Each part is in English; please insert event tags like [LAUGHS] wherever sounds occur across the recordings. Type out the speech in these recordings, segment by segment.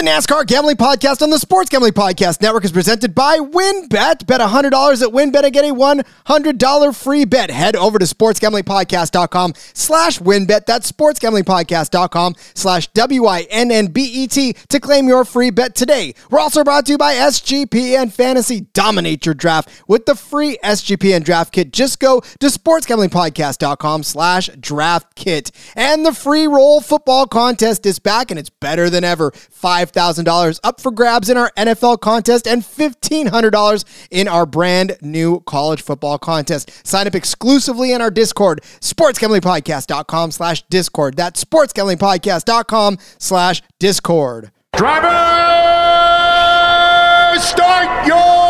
The NASCAR Gambling Podcast on the Sports Gambling Podcast Network is presented by WynnBET. Bet $100 at WynnBET and get a $100 free bet. Head over to sportsgamblingpodcast.com slash WynnBET. That's sportsgamblingpodcast.com slash W-I-N-N-B-E-T to claim your free bet today. We're also brought to you by SGPN Fantasy. Dominate your draft with the free SGPN Draft Kit. Just go to sportsgamblingpodcast.com slash draft kit. And the free roll football contest is back and it's better than ever. Five $5,000 up for grabs in our NFL contest and $1,500 in our brand new college football contest. Sign up exclusively in our Discord, sportsgamblingpodcast.com slash Discord. That's sportsgamblingpodcast.com slash Discord. Driver, start your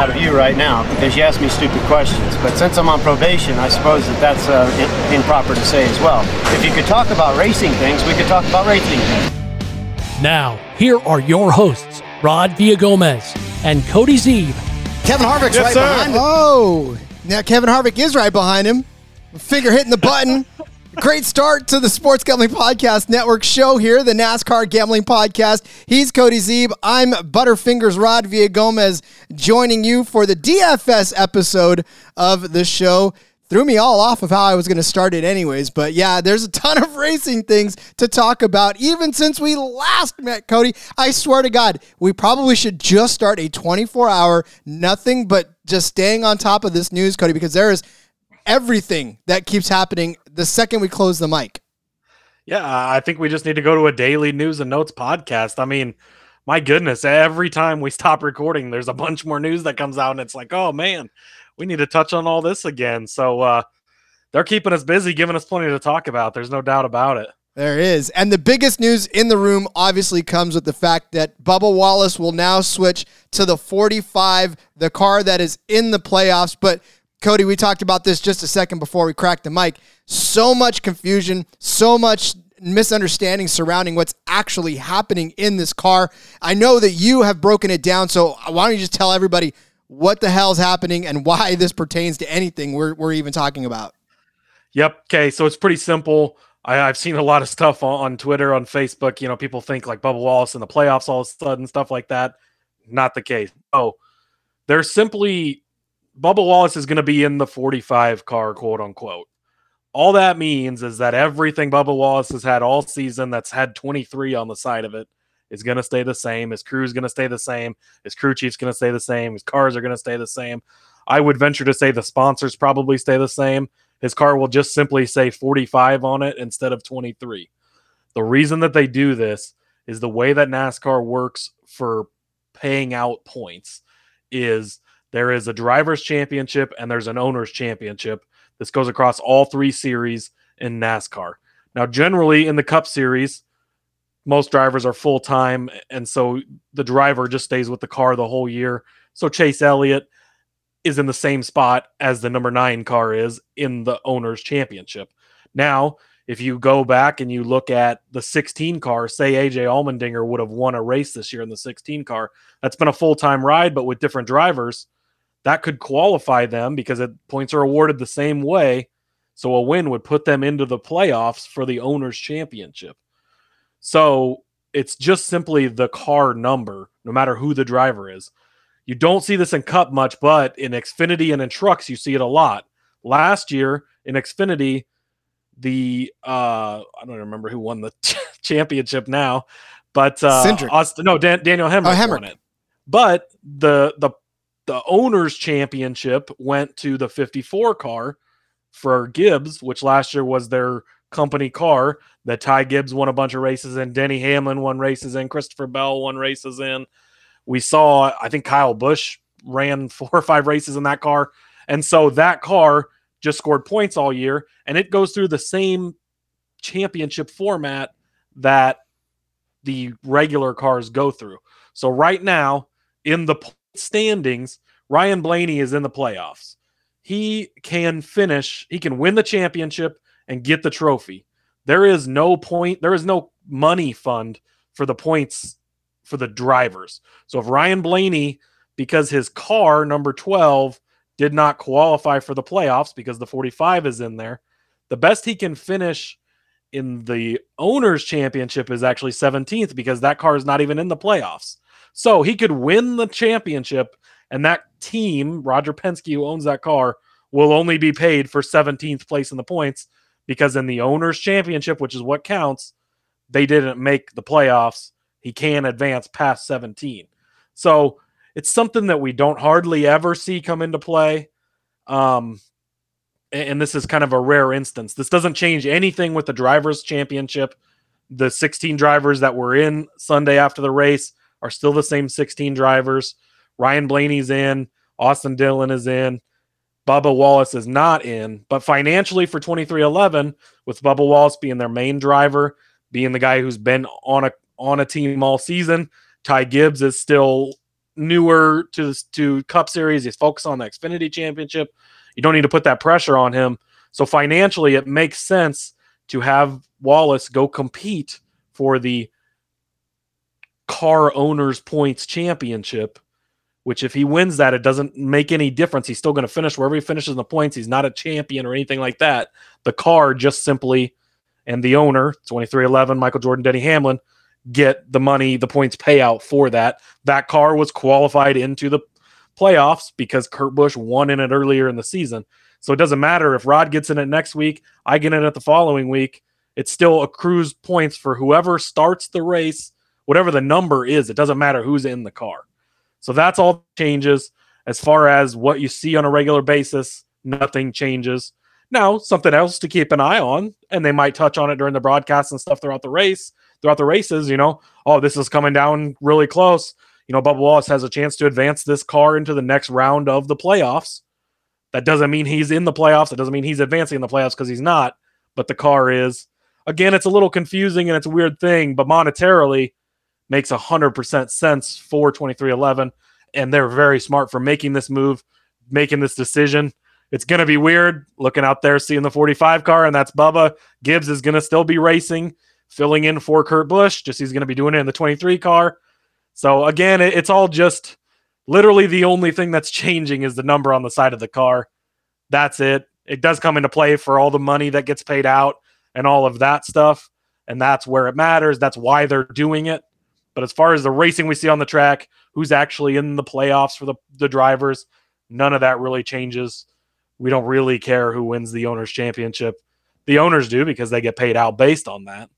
out of you right now because you asked me stupid questions. But since I'm on probation, I suppose that that's uh, improper to say as well. If you could talk about racing things, we could talk about racing things. Now, here are your hosts, Rod Villagomez and Cody Zeeb. Kevin Harvick's Yes, right sir. behind him. Oh, now Kevin Harvick is right behind him. Finger hitting the button. Great start to the Sports Gambling Podcast Network show here, the NASCAR Gambling Podcast. He's Cody Zeeb. I'm Butterfingers Rod Villagomez, joining you for the DFS episode of the show. Threw me all off of how I was going to start it, anyways. But yeah, there's a ton of racing things to talk about, even since we last met, Cody. I swear to God, we probably should just start a 24 hour, nothing but just staying on top of this news, Cody, because there is everything that keeps happening the second we close the mic. Yeah, I think we just need to go to a daily news and notes podcast. I mean, my goodness, every time we [LAUGHS] stop recording, there's a bunch more news that comes out, and it's like, oh man, we need to touch on all this again. So uh, they're keeping us busy, giving us plenty to talk about. There's no doubt about it. There is. And the biggest news in the room obviously comes with the fact that Bubba Wallace will now switch to the 45, the car that is in the playoffs. But Cody, we talked about this just a second before we cracked the mic. So much confusion, so much misunderstanding surrounding what's actually happening in this car. I know that you have broken it down, so why don't you just tell everybody what the hell's happening and why [LAUGHS] this pertains to anything we're, we're even talking about? Yep. Okay. So it's pretty simple. I, I've seen a lot of stuff on, on Twitter, on Facebook. You know, people think like Bubba Wallace in the playoffs all of a sudden, stuff like that. Not the case. Oh, they're simply Bubba Wallace is going to be in the 45 car, quote unquote. All that means is that everything Bubba Wallace has had all season that's had 23 on the side of it is going to stay the same. His crew is going to stay the same. His crew chief's going to stay the same. His cars are going to stay the same. I would venture to say the sponsors probably stay the same. His car will just simply say 45 on it instead of 23. The reason that they do this is the way that NASCAR works for paying out points is there is a driver's championship and there's an owner's championship. This goes across all three series in NASCAR. Now, generally in the Cup Series, most drivers are full time, and so the driver just stays with the car the whole year. So Chase Elliott is in the same spot as the number nine car is in the owner's championship. Now, if you go back and you look at the 16 car, say AJ Allmendinger would have won a race this year in the 16 car. That's been a full time ride, but with different drivers, that could qualify them because it, points are awarded the same way. So a win would put them into the playoffs for the owner's championship. So it's just simply the car number, no matter who the driver is. You don't see this in Cup much, but in Xfinity and in trucks, you see it a lot. Last year in Xfinity, the uh I don't remember who won the [LAUGHS] championship now, but uh Austin, no Dan, Daniel Hemric, Oh, Hemric. won it. But the the the owners championship went to the 54 car for Gibbs, which last year was their company car that Ty Gibbs won a bunch of races in, Denny Hamlin won races in, Christopher Bell won races in. We saw, I think Kyle Busch ran [LAUGHS] four or five races in that car. And so that car just scored points all year and it goes through the same championship format that the regular cars go through. So right now in the standings, Ryan Blaney is in the playoffs. He can finish, he can win the championship and get the trophy. There is no point, there is no money fund for the points for the drivers. So if Ryan Blaney, because his car number 12 did not qualify for the playoffs because the 45 is in there, the best he can finish in the owners championship is actually 17th because that car is not even in the playoffs. So he could win the championship and that team, Roger Penske, who owns that car, will only be paid for 17th place in the points because in the owners championship, which is what counts, they didn't make the playoffs. He can advance past 17. So it's something that we don't hardly ever see come into play. Um, and this is kind of a rare instance. This doesn't change anything with the drivers' championship. The 16 drivers that were in Sunday after the race are still the same 16 drivers. Ryan Blaney's in, Austin Dillon is in, Bubba Wallace is not in. But financially for 23XI, with Bubba Wallace being their main driver, being the guy who's been on a on a team all season, Ty Gibbs is still newer to to Cup Series. He's focused on the Xfinity Championship. You don't need to put that pressure on him. So financially, it makes sense to have Wallace go compete for the car owners points championship. Which, if he wins that, it doesn't make any difference. He's still going to finish wherever he finishes in the points. He's not a champion or anything like that. The car just simply, and the owner, 23XI, Michael Jordan, Denny Hamlin, get the money, the points payout for that. That car was qualified into the playoffs because Kurt Busch won in it earlier in the season. So it doesn't matter if Rod gets in it next week, I get in it the following week. It still accrues points for whoever starts the race, whatever the number is. It doesn't matter who's in the car. So that's all changes. As far as what you see on a regular basis, nothing changes. Now, something else to keep an eye on, and they might touch on it during the broadcast and stuff throughout the race, throughout the races, you know, oh, this is coming down really close. You know, Bubba Wallace has a chance to advance this car into the next round of the playoffs. That doesn't mean he's in the playoffs. It doesn't mean he's advancing in the playoffs because he's not, but the car is. Again, it's a little confusing and it's a weird thing, but monetarily makes 100% sense for 23XI. And they're very smart for making this move, making this decision. It's going to be weird looking out there, seeing the 45 car, and that's Bubba. Gibbs is going to still be racing filling in for Kurt Busch. Just he's going to be doing it in the 23 car. So again, it's all just literally the only thing that's changing is the number on the side of the car. That's it. It does come into play for all the money that gets paid out and all of that stuff. And that's where it matters. That's why they're doing it. But as far as the racing we see on the track, who's actually in the playoffs for the, the drivers, none of that really changes. We don't really care who wins the owners championship. The owners do because they get paid out based on that.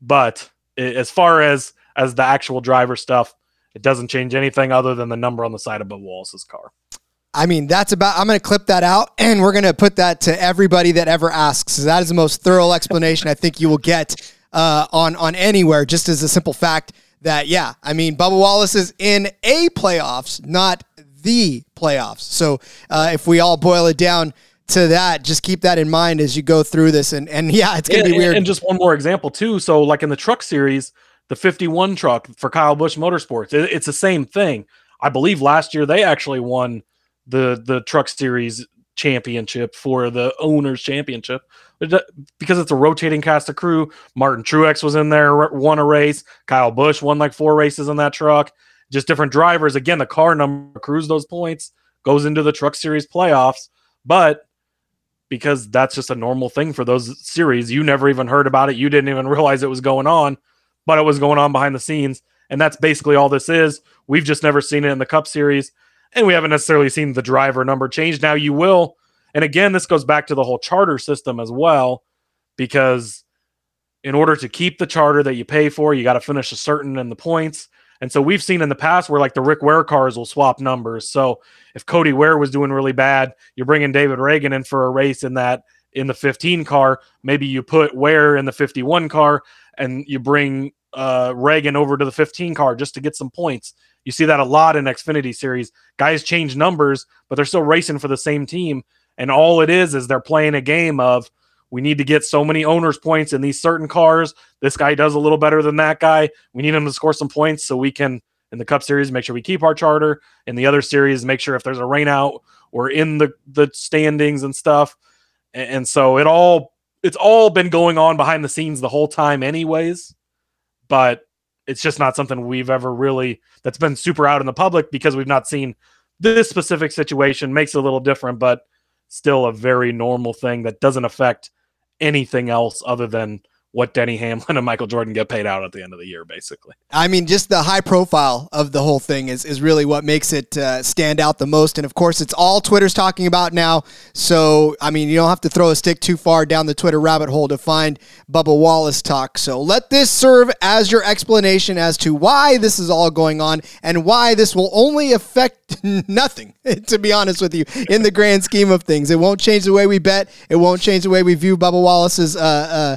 But as far as as the actual driver stuff, it doesn't change anything other than the number on the side of Bubba Wallace's car. I mean, that's about. I'm going to clip that out, [CLEARS THROAT] and we're going to put that to everybody that ever asks. That is the most thorough explanation I think you will get uh, on on anywhere. Just as a simple fact that, yeah, I mean, Bubba Wallace is in a playoffs, not the playoffs. So uh, if we all boil it down to that, just keep that in mind as you go through this. And and yeah, it's gonna and, be weird. And just one more example too. So like in the truck series, the 51 truck for Kyle Busch Motorsports, it, it's the same thing. I believe last year they actually won the the truck series championship for the owners championship because it's a rotating cast of crew. Martin Truex was in there, won a race. Kyle Busch won like four races in that truck. Just different drivers. Again, the car number accrues those points, goes into the truck series playoffs. But because that's just a normal thing for those series. You never even heard about it. You didn't even realize it was going on, but it was going on behind the scenes. And that's basically all this is. We've just never seen it in the Cup Series, and we haven't necessarily seen the driver number change. Now you will. And again, this goes back to the whole charter system as well, because in order to keep the charter that you pay for, you got to finish a certain in the points. And so we've seen in the past where like the Rick Ware cars will swap numbers. So if Cody Ware was doing really bad, you're bringing David Ragan in for a race in that in the 15 car. Maybe you put Ware in the 51 car and you bring uh, Ragan over to the 15 car just to get some points. You see that a lot in Xfinity series. Guys change numbers, but they're still racing for the same team. And all it is is they're playing a game of we need to get so many owners points in these certain cars. This guy does a little better than that guy. We need him to score some points so we can in the Cup Series make sure we keep our charter. In the other series, make sure if there's a rain out, we're in the the standings and stuff. And, and so it all it's all been going on behind the scenes the whole time, anyways. But it's just not something we've ever really that's been super out in the public because we've not seen this specific situation makes it a little different, but still a very normal thing that doesn't affect anything else other than what Denny Hamlin [LAUGHS] and Michael Jordan get paid out at the end of the year, basically. I mean, just the high profile of the whole thing is, is really what makes it uh, stand out the most. And of course, it's all Twitter's talking about now. So, I mean, you don't have to throw a stick too far down the Twitter rabbit hole to find Bubba Wallace talk. So let this serve as your explanation as to why this is all going on and why this will only affect [LAUGHS] nothing, to be honest with you, in the grand scheme of things. It won't change the way we bet, it won't change the way we view Bubba Wallace's. Uh, uh,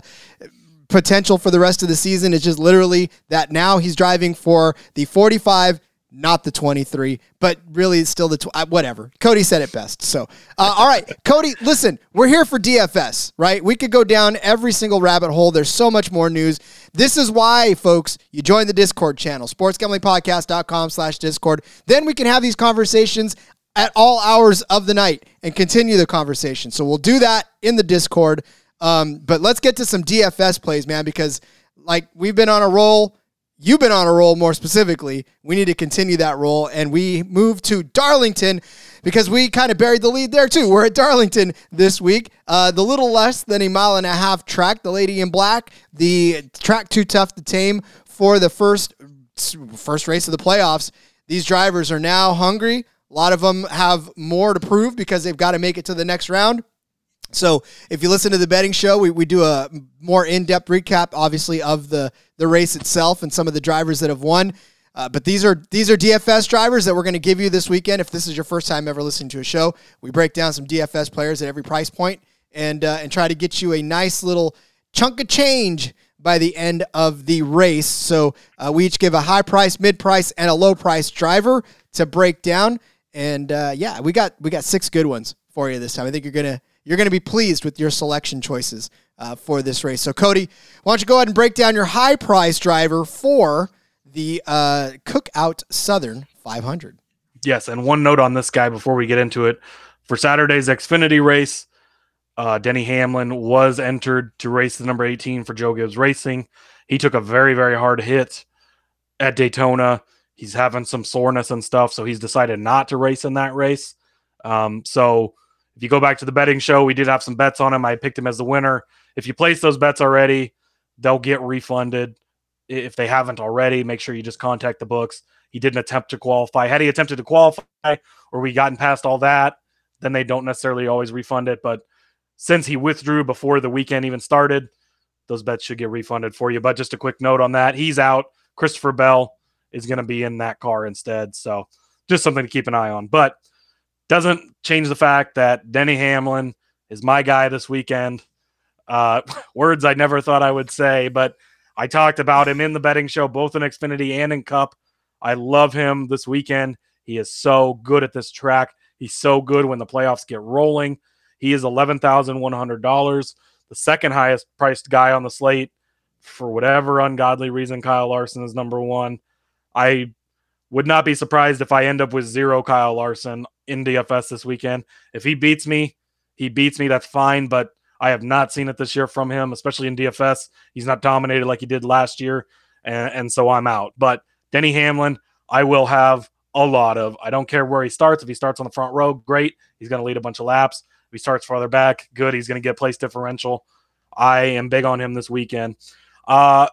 potential for the rest of the season is just literally that now he's driving for the 45 not the 23 but really it's still the tw- uh, whatever. Cody said it best so uh, all right. [LAUGHS] Cody listen we're here for dfs right? We could go down every single rabbit hole. There's so much more news. This is why folks you join the discord channel sportsgamblingpodcast.com slash discord. Then we can have these conversations at all hours of the night and continue the conversation. So we'll do that in the discord um, but let's get to some DFS plays, man, because like we've been on a roll. You've been on a roll more specifically. We need to continue that roll. And we move to Darlington because we kind of buried the lead there too. We're at Darlington this week. Uh, the little less than a mile and a half track, the lady in black, the track too tough to tame for the first first race of the playoffs. These drivers are now hungry. A lot of them have more to prove because they've got to make it to the next round. So if you listen to the betting show, we, we do a more in-depth recap, obviously, of the the race itself and some of the drivers that have won. Uh, but these are these are DFS drivers that we're going to give you this weekend. If this is your first time ever listening to a show, we break down some DFS players at every price point and uh, and try to get you a nice little chunk of change by the end of the race. So uh, we each give a high price, mid price, and a low price driver to break down. And uh, yeah, we got we got six good ones for you this time. I think you're gonna you're to be pleased with your selection choices uh, for this race. So, Cody, why don't you go ahead and break down your high price driver for the uh, Cook Out Southern 500? Yes, and one note on this guy before we get into it. For Saturday's Xfinity race, uh, Denny Hamlin was entered to race the number 18 for Joe Gibbs Racing. He took a very, very hard hit at Daytona. He's having some soreness and stuff, so he's decided not to race in that race. Um, so if you go back to the betting show, we did have some bets on him. I picked him as the winner. If you place those bets already, they'll get refunded. If they haven't already, make sure you just contact the books. He didn't attempt to qualify. Had he attempted to qualify or we gotten past all that, then they don't necessarily always refund it. But since he withdrew before the weekend even started, those bets should get refunded for you. But just a quick note on that he's out. Christopher Bell is going to be in that car instead. So just something to keep an eye on. But doesn't change the fact that Denny Hamlin is my guy this weekend. Uh, [LAUGHS] words I never thought I would say, but I talked about him in the betting show, both in Xfinity and in Cup. I love him this weekend. He is so good at this track. He's so good when the playoffs get rolling. He is $11,100, the second highest priced guy on the slate. For whatever ungodly reason, Kyle Larson is number one. I would not be surprised if I end up with zero Kyle Larson in DFS this weekend. If he beats me, he beats me. That's fine. But I have not seen it this year from him, especially in DFS. He's not dominated like he did last year. And, and so I'm out. But Denny Hamlin, I will have a lot of. I don't care where he starts. If he starts on the front row, great. He's going to lead a bunch of laps. If he starts farther back, good. He's going to get place differential. I am big on him this weekend. Uh,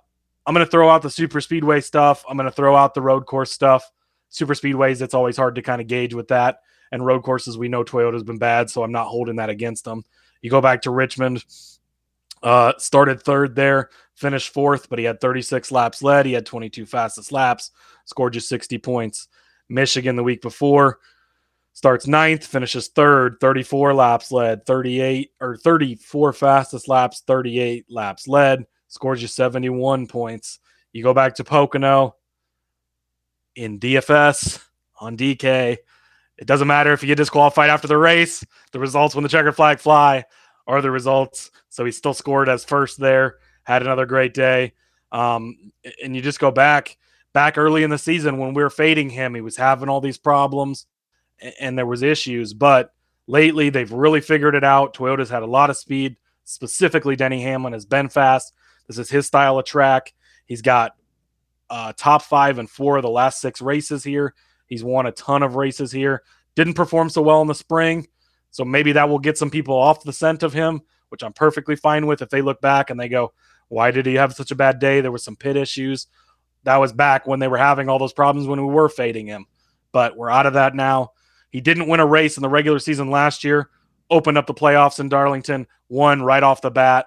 I'm going to throw out the super speedway stuff. I'm going to throw out the road course stuff. Super speedways, it's always hard to kind of gauge with that and road courses, we know Toyota's been bad, so I'm not holding that against them. You go back to Richmond, uh, started third there, finished fourth, but he had 36 laps led. He had 22 fastest laps, scored just 60 points. Michigan the week before starts ninth, finishes third, 34 laps led, 38 or 34 fastest laps, 38 laps led, scores you 71 points. You go back to Pocono in DFS on DK. It doesn't matter if you get disqualified after the race. The results when the checker flag fly are the results. So he still scored as first there. Had another great day. Um, and you just go back back early in the season when we were fading him. He was having all these problems and there was issues. But lately they've really figured it out. Toyota's had a lot of speed. Specifically, Denny Hamlin has been fast. This is his style of track. He's got uh, top five and four of the last six races here. He's won a ton of races here. Didn't perform so well in the spring. So maybe that will get some people off the scent of him, which I'm perfectly fine with if they look back and they go, why did he have such a bad day? There was some pit issues. That was back when they were having all those problems when we were fading him. But we're out of that now. He didn't win a race in the regular season last year, opened up the playoffs in Darlington, won right off the bat,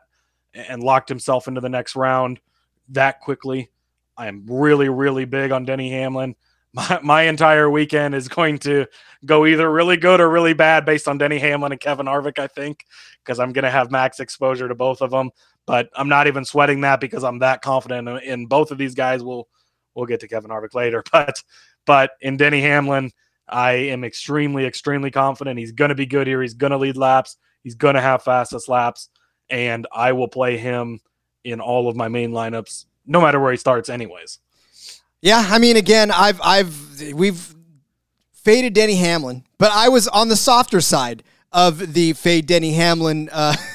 and locked himself into the next round that quickly. I am really, really big on Denny Hamlin. [LAUGHS] My, my entire weekend is going to go either really good or really bad based on Denny Hamlin and Kevin Harvick, I think, because I'm going to have max exposure to both of them. But I'm not even sweating that because I'm that confident in, in both of these guys. We'll we'll get to Kevin Harvick later, [LAUGHS] but but in Denny Hamlin, I am extremely, extremely confident. He's going to be good here. He's going to lead laps. He's going to have fastest laps, and I will play him in all of my main lineups, no matter where he starts, anyways. Yeah, I mean, again, I've, I've, we've faded Denny Hamlin, but I was on the softer side of the fade Denny Hamlin. Uh, [LAUGHS]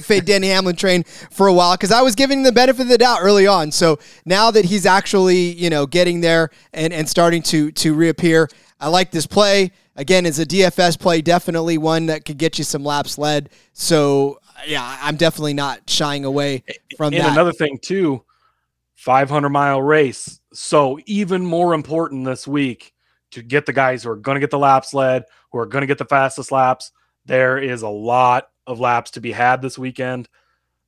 fade Denny Hamlin train for a while because I was giving him the benefit of the doubt early on. So now that he's actually, you know, getting there and, and starting to to reappear, I like this play. Again, it's a DFS play, definitely one that could get you some laps led. So yeah, I'm definitely not shying away from and that. another thing too, 500 mile race. So even more important this week to get the guys who are going to get the laps led, who are going to get the fastest laps. There is a lot of laps to be had this weekend.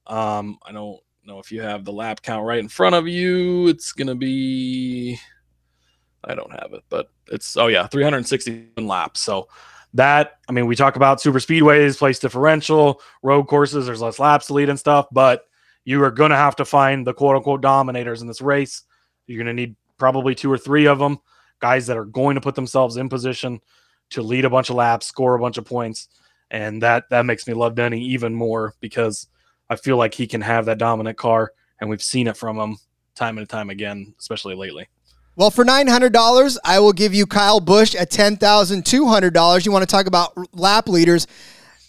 Um, I don't know if you have the lap count right in front of you. It's going to be, I don't have it, but it's, oh yeah, 361 laps. So that, I mean, we talk about super speedways, place differential, road courses, there's less laps to lead and stuff, but you are going to have to find the quote unquote dominators in this race. You're going to need probably two or three of them, guys that are going to put themselves in position to lead a bunch of laps, score a bunch of points and that that makes me love Denny even more because I feel like he can have that dominant car, and we've seen it from him time and time again, especially lately. Well, for nine hundred dollars, I will give you Kyle Busch at ten thousand two hundred dollars. You want to talk about lap leaders?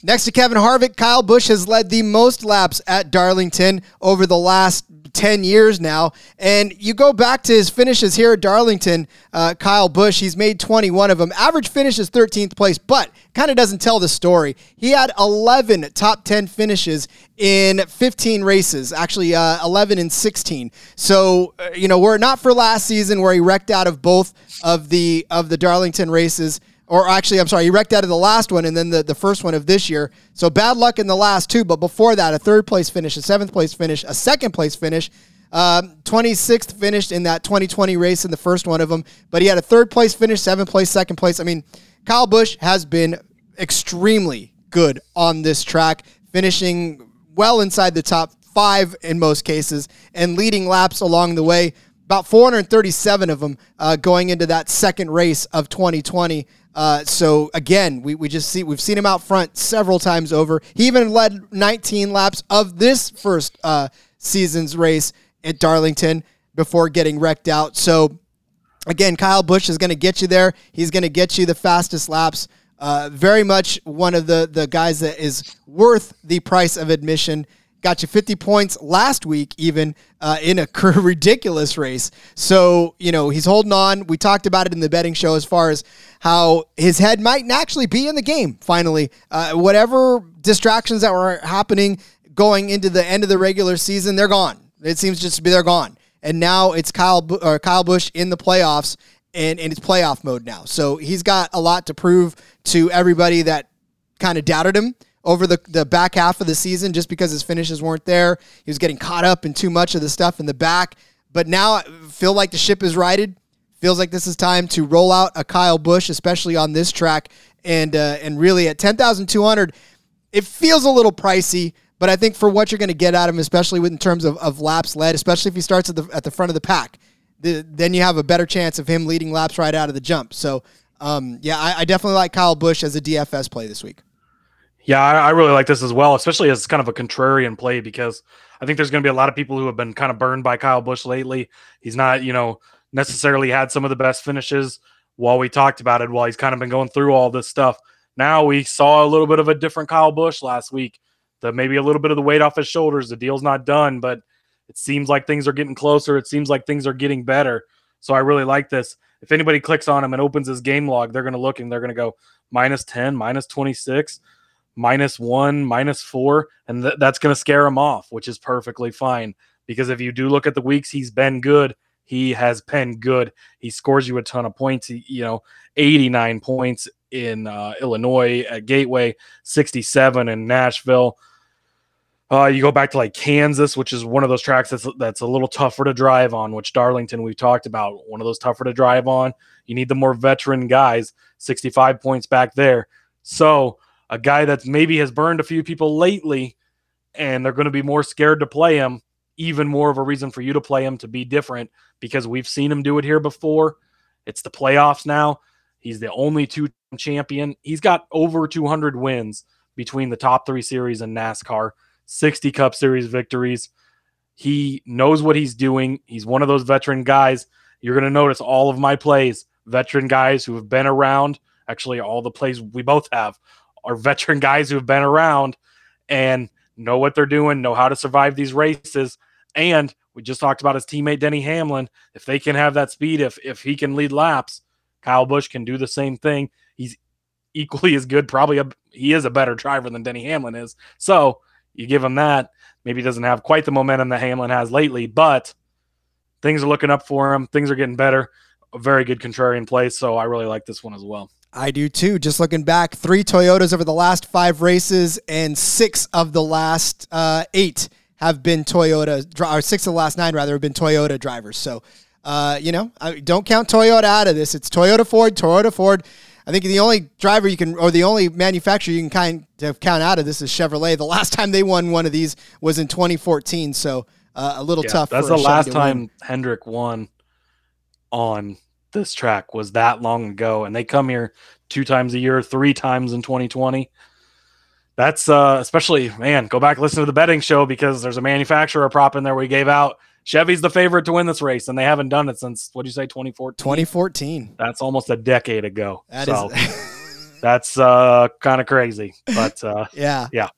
Next to Kevin Harvick, Kyle Busch has led the most laps at Darlington over the last 10 years now. And you go back to his finishes here at Darlington, uh, Kyle Busch, he's made 21 of them. Average finish is 13th place, but kind of doesn't tell the story. He had 11 top 10 finishes in 15 races, actually uh, 11 and 16. So, uh, you know, we're not for last season where he wrecked out of both of the of the Darlington races or actually, I'm sorry, he wrecked out of the last one and then the, the first one of this year. So bad luck in the last two. But before that, a third place finish, a seventh place finish, a second place finish. Um, 26th finished in that 2020 race in the first one of them, but he had a third place finish, seventh place, second place. I mean, Kyle Busch has been extremely good on this track, finishing well inside the top five in most cases and leading laps along the way. About 437 of them uh, going into that second race of 2020. Uh, so again, we, we just see we've seen him out front several times over. He even led 19 laps of this first uh, season's race at Darlington before getting wrecked out. So again, Kyle Busch is going to get you there. He's going to get you the fastest laps. Uh, very much one of the the guys that is worth the price of admission got you 50 points last week, even uh, in a [LAUGHS] ridiculous race. So, you know, he's holding on. We talked about it in the betting show as far as how his head might actually be in the game finally. Uh, whatever distractions that were happening going into the end of the regular season, they're gone. It seems just to be they're gone. And now it's Kyle or Kyle Busch in the playoffs and, and it's playoff mode now. So he's got a lot to prove to everybody that kind of doubted him over the, the back half of the season just because his finishes weren't there. He was getting caught up in too much of the stuff in the back. But now I feel like the ship is righted. Feels like this is time to roll out a Kyle Busch, especially on this track. And uh, and really at ten thousand two hundred, it feels a little pricey. But I think for what you're going to get out of him, especially in terms of, of laps led, especially if he starts at the at the front of the pack, the, then you have a better chance of him leading laps right out of the jump. So, um, yeah, I, I, definitely like Kyle Busch as a DFS play this week. Yeah, I, I really like this as well, especially as kind of a contrarian play because I think there's going to be a lot of people who have been kind of burned by Kyle Busch lately. He's not, you know, necessarily had some of the best finishes while we talked about it, while he's kind of been going through all this stuff. Now we saw a little bit of a different Kyle Busch last week. The maybe a little bit of the weight off his shoulders. The deal's not done, but it seems like things are getting closer. It seems like things are getting better. So I really like this. If anybody clicks on him and opens his game log, they're going to look and they're going to go minus 10, minus 26, minus one, minus four, and th- that's going to scare him off, which is perfectly fine. Because if you do look at the weeks he's been good, he has been good. He scores you a ton of points. He, you know, 89 points in uh, Illinois at Gateway, 67 in Nashville. Uh, you go back to like Kansas, which is one of those tracks that's that's a little tougher to drive on. Which Darlington we've talked about, one of those tougher to drive on. You need the more veteran guys. 65 points back there. So a guy that maybe has burned a few people lately, and they're going to be more scared to play him. Even more of a reason for you to play him to be different because we've seen him do it here before. It's the playoffs now. He's the only two champion. He's got over 200 wins between the top three series in NASCAR, 60 Cup Series victories. He knows what he's doing. He's one of those veteran guys. You're going to notice all of my plays, veteran guys who have been around. Actually, all the plays we both have are veteran guys who have been around and know what they're doing, know how to survive these races. And we just talked about his teammate Denny Hamlin. If they can have that speed, if if he can lead laps, Kyle Busch can do the same thing. He's equally as good. Probably a, he is a better driver than Denny Hamlin is. So you give him that. Maybe he doesn't have quite the momentum that Hamlin has lately, but things are looking up for him. Things are getting better. A very good contrarian play. So I really like this one as well. I do too. Just looking back, three Toyotas over the last five races, and six of the last uh, eight have been Toyota, or six of the last nine rather have been Toyota drivers. So, uh, you know, I don't count Toyota out of this. It's Toyota Ford, Toyota Ford. I think the only driver you can, or the only manufacturer you can kind of count out of this is Chevrolet. The last time they won one of these was in 2014. So uh, a little yeah, tough. That's the last time Hendrick won on this track was that long ago, and they come here two times a year, three times in 2020. That's uh, especially man. Go back listen to the betting show because there's a manufacturer prop in there we gave out. Chevy's the favorite to win this race, and they haven't done it since what do you say, 2014? 2014. That's almost a decade ago. That so is... [LAUGHS] that's uh, kind of crazy, but uh, [LAUGHS] yeah, yeah.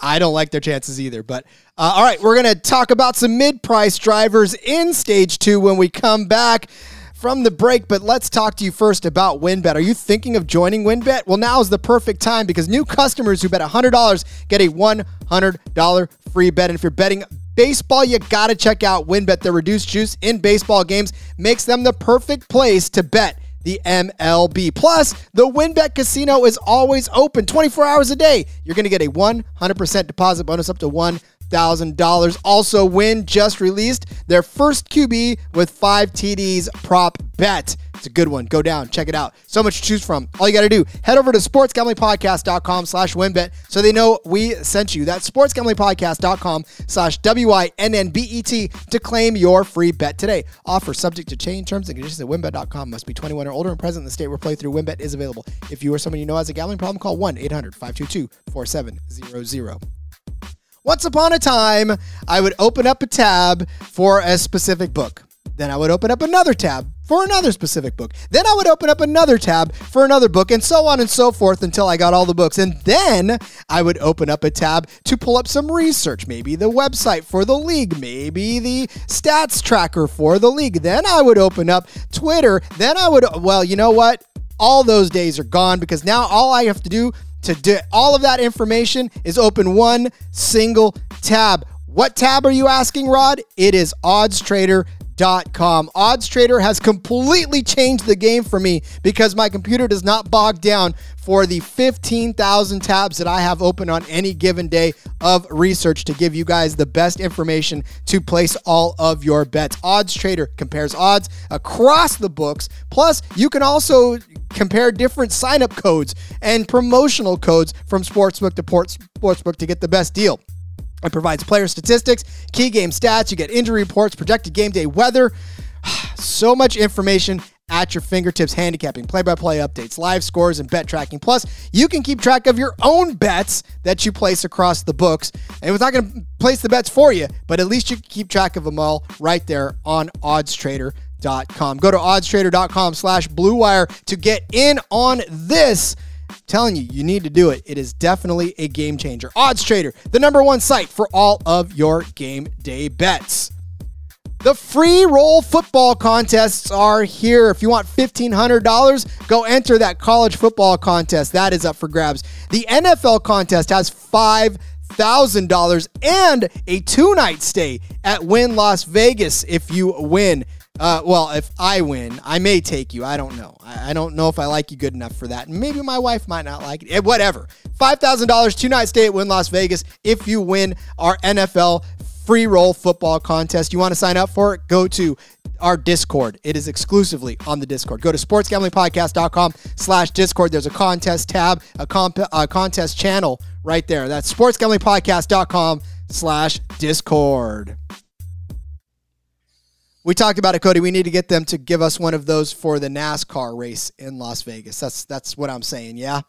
I don't like their chances either. But uh, all right, we're going to talk about some mid price drivers in stage two when we come back from the break, but let's talk to you first about WynnBET. Are you thinking of joining WynnBET? Well, now is the perfect time because new customers who bet $100 get a $100 free bet. And if you're betting baseball, you got to check out WynnBET. The reduced juice in baseball games makes them the perfect place to bet the MLB. Plus, the WynnBET Casino is always open 24 hours a day. You're going to get a 100% deposit bonus up to $1 Thousand dollars. Also, Wynn just released their first QB with five TDs prop bet. It's a good one. Go down, check it out. So much to choose from. All you got to do, head over to sportsgamblingpodcast.com slash WynnBET so they know we sent you. That's sportsgamblingpodcast.com slash W-I-N-N-B-E-T to claim your free bet today. Offer subject to change terms and conditions at wynnbet.com. Must be 21 or older and present in the state where playthrough WynnBET is available. If you or someone you know has a gambling problem, call 1-800-522-4700. Once upon a time, I would open up a tab for a specific book. Then I would open up another tab for another specific book. Then I would open up another tab for another book, and so on and so forth until I got all the books. And then I would open up a tab to pull up some research, maybe the website for the league, maybe the stats tracker for the league. Then I would open up Twitter. Then I would, well, you know what? All those days are gone because now all I have to do to do all of that information is open one single tab. What tab are you asking, Rod? It is oddstrader.com. Odds Trader has completely changed the game for me because my computer does not bog down for the 15,000 tabs that I have open on any given day of research to give you guys the best information to place all of your bets. Odds Trader compares odds across the books. Plus, you can also compare different sign up codes and promotional codes from sportsbook to sportsbook to get the best deal. It provides player statistics, key game stats, you get injury reports, projected game day weather. [SIGHS] so much information at your fingertips, handicapping, play by play updates, live scores, and bet tracking. Plus, you can keep track of your own bets that you place across the books. And it's not going to place the bets for you, but at least you can keep track of them all right there on oddstrader.com. Go to oddstrader.com slash blue wire to get in on this. Telling you, you need to do it. It is definitely a game changer. Odds Trader, the number one site for all of your game day bets. The free roll football contests are here. If you want $1,500, go enter that college football contest. That is up for grabs. The NFL contest has $5,000 and a two night stay at Wynn Las Vegas if you win. Uh, well, if I win, I may take you. I don't know. I, I don't know if I like you good enough for that. Maybe my wife might not like it. Eh, whatever. $5,000, two night stay at Wynn Las Vegas if you win our NFL free roll football contest. You want to sign up for it? Go to our Discord. It is exclusively on the Discord. Go to sportsgamblingpodcast.com slash Discord. There's a contest tab, a, comp- a contest channel right there. That's sportsgamblingpodcast.com slash Discord. We talked about it, Cody. We need to get them to give us one of those for the NASCAR race in Las Vegas. That's that's what I'm saying. Yeah.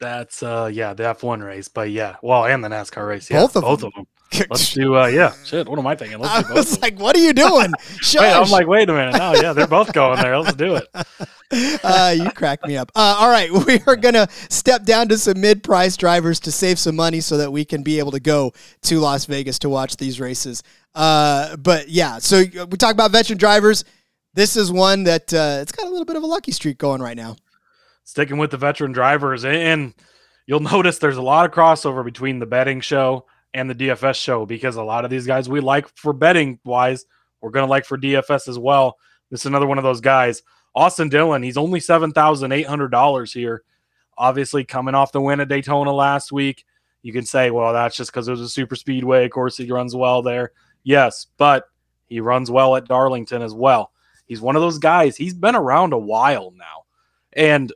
That's uh yeah, the F1 race, but yeah, well, and the NASCAR race. Yeah, Both of both them. of them. Let's [LAUGHS] do uh yeah, shit. What am I thinking? Let's I do both. was like, what are you doing? [LAUGHS] Wait, I'm like, wait a minute. No, yeah, they're both going there. Let's do it. [LAUGHS] uh, you crack me up. Uh, all right, we are gonna step down to some mid-price drivers to save some money so that we can be able to go to Las Vegas to watch these races. Uh, but yeah, so we talk about veteran drivers. This is one that uh, it's got a little bit of a lucky streak going right now. Sticking with the veteran drivers, and you'll notice there's a lot of crossover between the betting show and the DFS show because a lot of these guys we like for betting wise, we're gonna like for DFS as well. This is another one of those guys. Austin Dillon, he's only seven thousand eight hundred dollars here. Obviously, coming off the win at Daytona last week, you can say, well, that's just because it was a super speedway. Of course, he runs well there. Yes, but he runs well at Darlington as well. He's one of those guys. He's been around a while now, and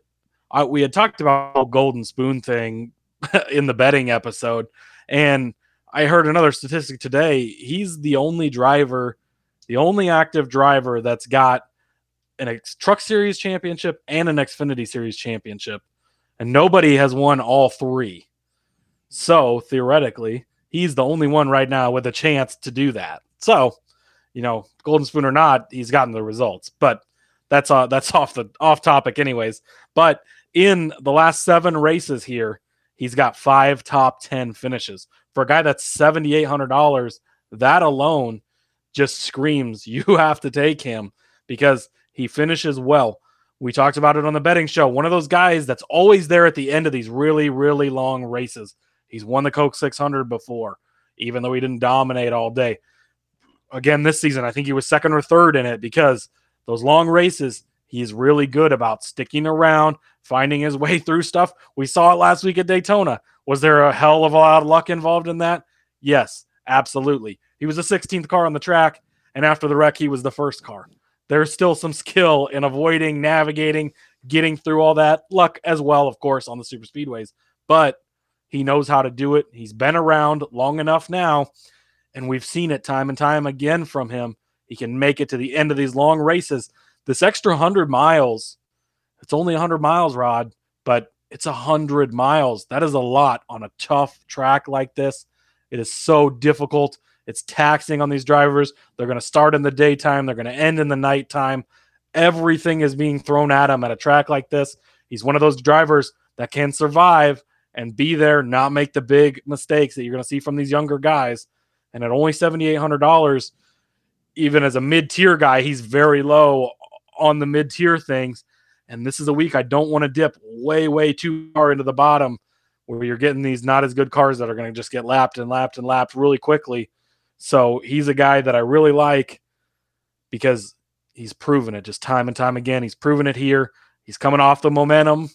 I, we had talked about the golden spoon thing [LAUGHS] in the betting episode, and I heard another statistic today. He's the only driver, the only active driver that's got an Truck Series championship and an Xfinity Series championship, and nobody has won all three. So theoretically, he's the only one right now with a chance to do that. So, you know, golden spoon or not, he's gotten the results. But that's uh, that's [LAUGHS] off the off topic, anyways. But in the last seven races here, he's got five top ten finishes for a guy that's seventy eight hundred dollars. That alone just screams [LAUGHS] you have to take him because he finishes well. We talked about it on the betting show. One of those guys that's always there at the end of these really, really long races. He's won the Coke 600 before, even though he didn't dominate all day. Again, this season, I think he was second or third in it because those long races, he's really good about sticking around, finding his [LAUGHS] way through stuff. We saw it last week at Daytona. Was there a hell of a lot of luck involved in that? Yes, absolutely. He was the 16th car on the track, and after the wreck, he was the first car. There's still some skill in avoiding, navigating, getting through all that. Luck as well, of course, on the super speedways, but he knows how to do it. He's been around long enough now, and we've seen it time and time again from him. He can make it to the end of these long races. This extra 100 miles, it's only 100 miles, Rod, but it's a 100 miles. That is a lot on a tough track like this. It is so difficult. It's taxing on these drivers. They're going to start in the daytime, they're going to end in the nighttime. Everything is being thrown at him at a track like this. He's one of those drivers that can survive and be there, not make the big mistakes that you're going to see from these younger guys. And at only $7,800, even as a mid tier guy, he's very low on the mid tier things. And this is a week I don't want to dip way, way too far into the bottom where you're getting these not as good cars that are going to just get lapped and lapped and lapped really quickly. So he's a guy that I really like because he's proven it just time and time again. He's proven it here. He's coming off the momentum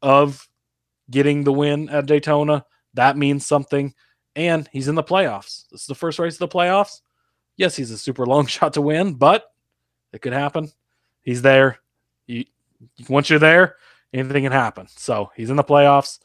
of getting the win at Daytona. That means something. And he's in the playoffs. This is the first race of the playoffs. Yes, he's a super long [LAUGHS] shot to win, but it could happen. He's there. Once you're there, anything can happen. So he's in the playoffs.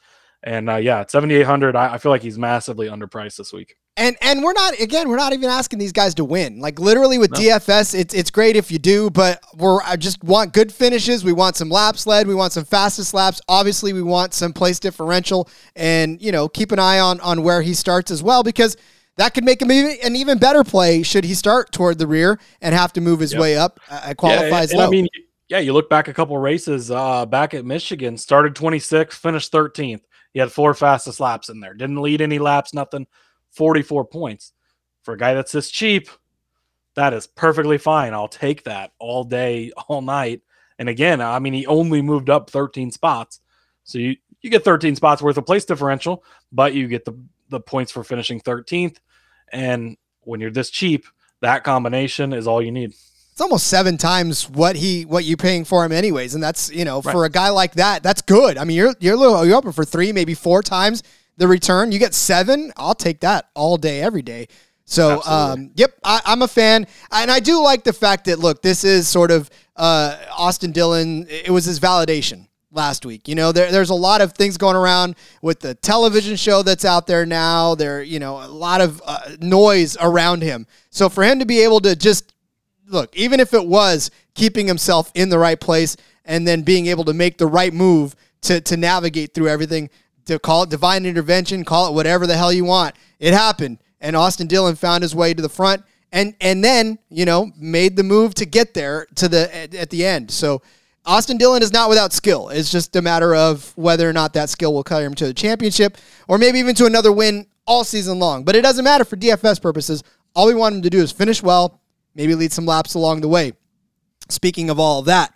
And uh, yeah, at 7,800, I, I feel like he's massively underpriced this week. And and we're not again, we're not even asking these guys to win. Like literally with no. DFS, it's it's great if you do, but we're I just want good finishes. We want some laps led, we want some fastest laps. Obviously, we want some place differential and, you know, keep an eye on on where he starts as well because that could make him an even better play should he start toward the rear and have to move his yep. way up. Uh, qualifies yeah, I mean, yeah, you look back a couple races uh, back at Michigan, started 26th, finished 13th. He had four fastest laps in there. Didn't lead any laps, nothing. 44 points. For a guy that's this cheap, that is perfectly fine. I'll take that all day, [LAUGHS] all night. And again, I mean, he only moved up 13 spots. So you, you get 13 spots worth of place differential, but you get the, the points for finishing 13th. And when you're this cheap, that combination is all you need. It's almost seven times what he what you're paying for him anyways, and that's you know right. for a guy like that, that's good. I mean, you're you're little, you're open for three, maybe four times the return. You get seven, I'll take that all day, every day. So, um, yep, I, am a fan, and I do like the fact that look, this is sort of uh, Austin Dillon. It was his validation last week. You know, there, there's a lot of things going around with the television show that's out there now. There, you know, a lot of uh, noise around him. So for him to be able to just look, even if it was keeping himself in the right place and then being able to make the right move to to navigate through everything, to call it divine intervention, call it whatever the hell you want. It happened, and Austin Dillon found his way to the front, and and then you know made the move to get there to the at, at the end. So Austin Dillon is not without skill. It's just a matter of whether or not that skill will carry him to the championship, or maybe even to another win all season long. But it doesn't matter for DFS purposes. All we want him to do is finish well, maybe lead some laps along the way. Speaking of all of that,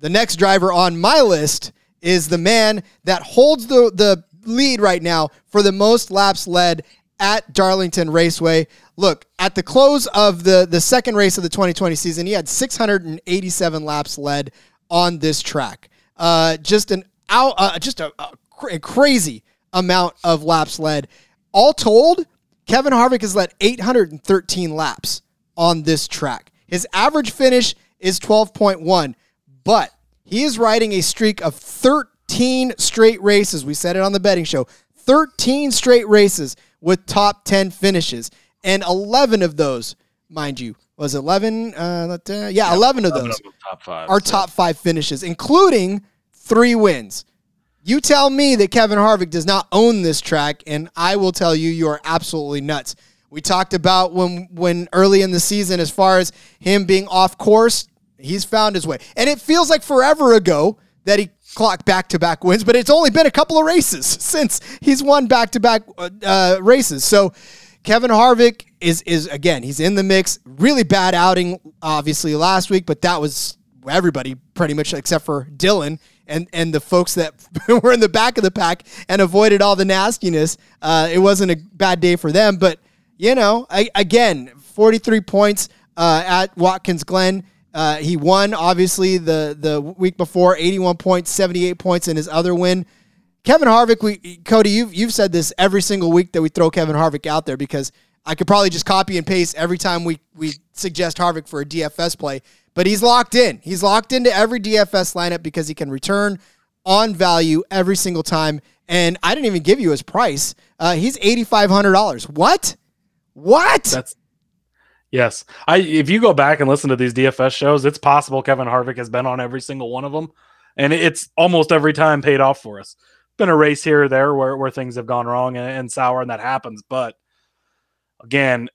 the next driver on my list is the man that holds the, the lead right now for the most laps led at Darlington Raceway. Look, at the close of the, the second race of the 2020 season, he had 687 laps led on this track. Uh, just an out, uh, just a, a, crazy amount of laps led. All told, Kevin Harvick has led 813 laps on this track. His average finish is 12.1, but he is riding a streak of 13 straight races. We said it on the betting show 13 straight races with top 10 finishes. And 11 of those, mind you, was 11? Uh, yeah, yeah, 11 of those top five, are so. top five finishes, including three wins. You tell me that Kevin Harvick does not own this track, and I will tell you you are absolutely nuts. We talked about when when early in the season, as far as him being off course, He's found his way. And it feels like forever ago that he clocked back to back wins, but it's only been a couple of races [LAUGHS] since he's won back to back races. So Kevin Harvick is is again, he's in the mix. Really bad outing obviously last week, but that was everybody pretty much except for Dillon and and the folks that [LAUGHS] were in the back of the pack and avoided all the nastiness. Uh, it wasn't a bad day for them, but you know, I, again, 43 points uh, at Watkins Glen. Uh, he won, obviously, the, the week before, 81 points, 78 points in his other win. Kevin Harvick, we Cody, you've, you've said this every single week that we throw Kevin Harvick out there because I could probably just copy and paste every time we, we suggest Harvick for a DFS play. But he's locked in. He's locked into every DFS lineup because he can return on value every single time. And I didn't even give you his price. Uh, he's $8,500. What? What? That's Yes, I if you go back and listen to these DFS shows, it's possible Kevin Harvick has been on every single one of them, and it's almost every time paid off for us. Been a race here or there where, where things have gone wrong and, and sour, and that happens. But again,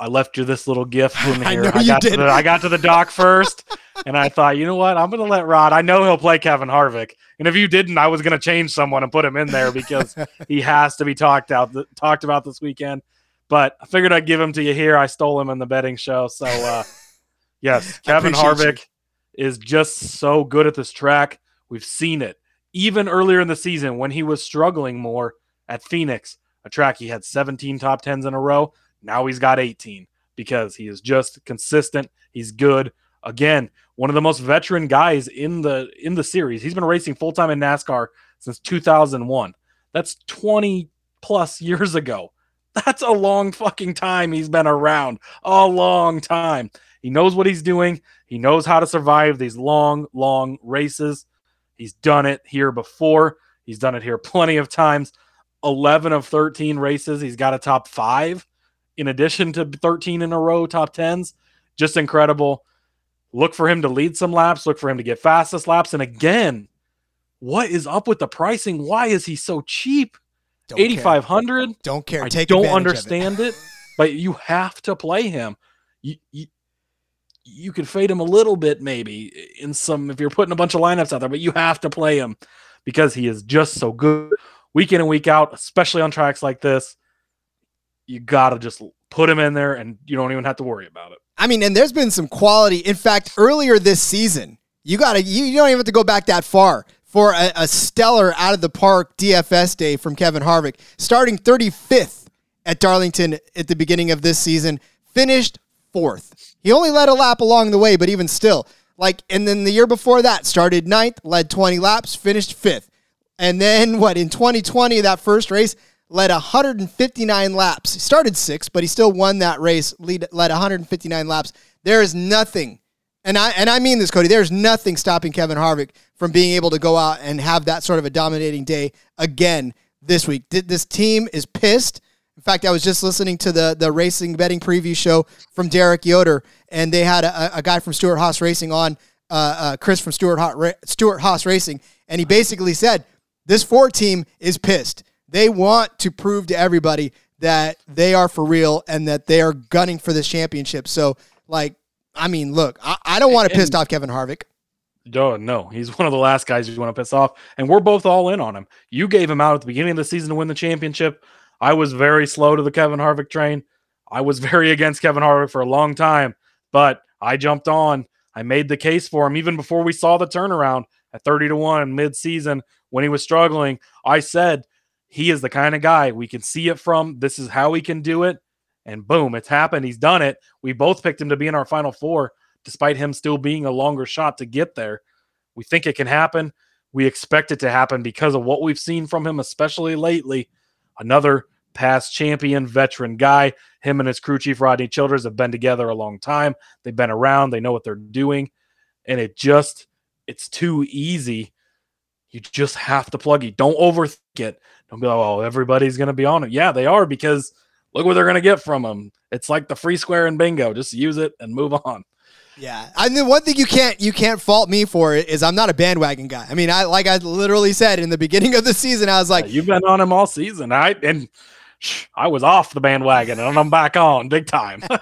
I left you this little gift in [LAUGHS] here. I, I got, to the, I got to the dock first, and I thought, you know what? I'm going to let Rod. I know he'll play Kevin Harvick, and if you didn't, I was going to change someone and put him in there because [LAUGHS] he has to be talked out, talked about this weekend. But I figured I'd give him to you here. I stole him in the betting show. So, uh, [LAUGHS] yes, Kevin Harvick you. is just so good at this track. We've seen it even earlier in the season when he was struggling more at Phoenix, a track he had 17 top 10s in a row. Now he's got 18 because he is just consistent. He's good. Again, one of the most veteran guys in the in the series. He's been racing full time in NASCAR since 2001. That's 20 plus years ago. That's a long fucking time he's been around. A long time. He knows what he's doing. He knows how to survive these long, long races. He's done it here before. He's done it here plenty of times. 11 of 13 races. He's got a top five in addition to 13 in a row top 10s, just incredible. Look for him to lead some laps, look for him to get fastest laps. And again, what is up with the pricing? Why is he so cheap? Don't care. 8500 Don't care. I Take don't of it. understand it. but you have to play him. You, you you could fade him a little bit maybe in some if you're putting a bunch of lineups out there, but you have to play him because he is just so good week in and week out, especially on tracks like this. You gotta just put him in there, and you don't even have to worry about it. I mean, and there's been some quality. In fact, earlier this season, you got to you, you don't even have to go back that far for a, a stellar out of the park DFS day from Kevin Harvick, starting 35th at Darlington at the beginning of this season, finished fourth. He only led a lap along the way, but even still, like, and then the year before that, started ninth, led 20 laps, finished fifth. And then [LAUGHS] what in 2020, that first race, led 159 laps. He started sixth, but he still won that race, lead, led 159 laps. There is nothing, and I and I mean this, Cody. There's nothing stopping Kevin Harvick from being able to go out and have that sort of a dominating day again this week. This team is pissed. In fact, I was just listening to the the racing betting preview show from Derek Yoder, and they had a, a guy from Stewart-Haas Racing on, uh, uh, Chris from Stewart-Haas, Stuart Haas Racing, and he basically said this Ford team is pissed. They want to prove to everybody that they are for real and that they are gunning for this championship. So, like, I mean, look, I, I don't want to piss off Kevin Harvick. No, no, he's one of the last guys you want to piss off, and we're both all in on him. You gave him out at the beginning of the season to win the championship. I was very slow to the Kevin Harvick train. I was [LAUGHS] very against Kevin Harvick for a long time, but I jumped on. I made the case for him even before we saw the turnaround at 30 to 1 mid-season when he was struggling. I said he is the kind of guy we can see it from. This is how he can do it. And boom, it's happened. He's done it. We both picked him to be in our final four, despite him still being a longer shot to get there. We think it can happen. We expect it to happen because of what we've seen from him, especially lately. Another past champion, veteran guy. Him and his crew chief, Rodney Childers, have been together a long time. They've been around, they know what they're doing. And it just, it's too easy. You just have to plug it. Don't overthink it. Don't be like, oh, everybody's going to be on it. Yeah, they are because look what they're going to get from them. It's like the free square in bingo. Just use it and move on. Yeah, I mean, one thing you can't you can't fault me for is I'm not a bandwagon guy. I mean, I like I literally said in the beginning of the season, I was like, You've been on him all season. I and sh- I was off the bandwagon and I'm back on big time. [LAUGHS]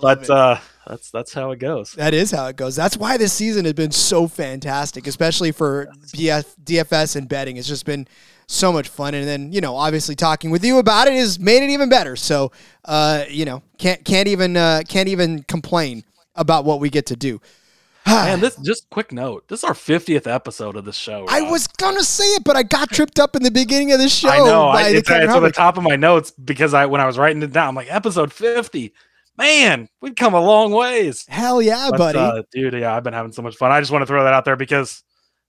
But it. uh, that's that's how it goes. That is how it goes. That's why this season has been so fantastic, especially for BF, DFS and betting. It's just been so much fun. And then, you know, obviously talking with you about it has made it even better. So, uh, you know, can't can't even uh, can't even complain about what we get to do. Man, this just quick note. This is our 50th episode of the show. I was gonna say it, but I got tripped up in the beginning of the show. I know. I, it's, it's on the top of my notes because I when I was writing it down, I'm like episode 50. Man, we've come a long ways. Hell yeah, But, buddy. uh, dude, yeah, I've been having so much fun. I just want to throw that out there because,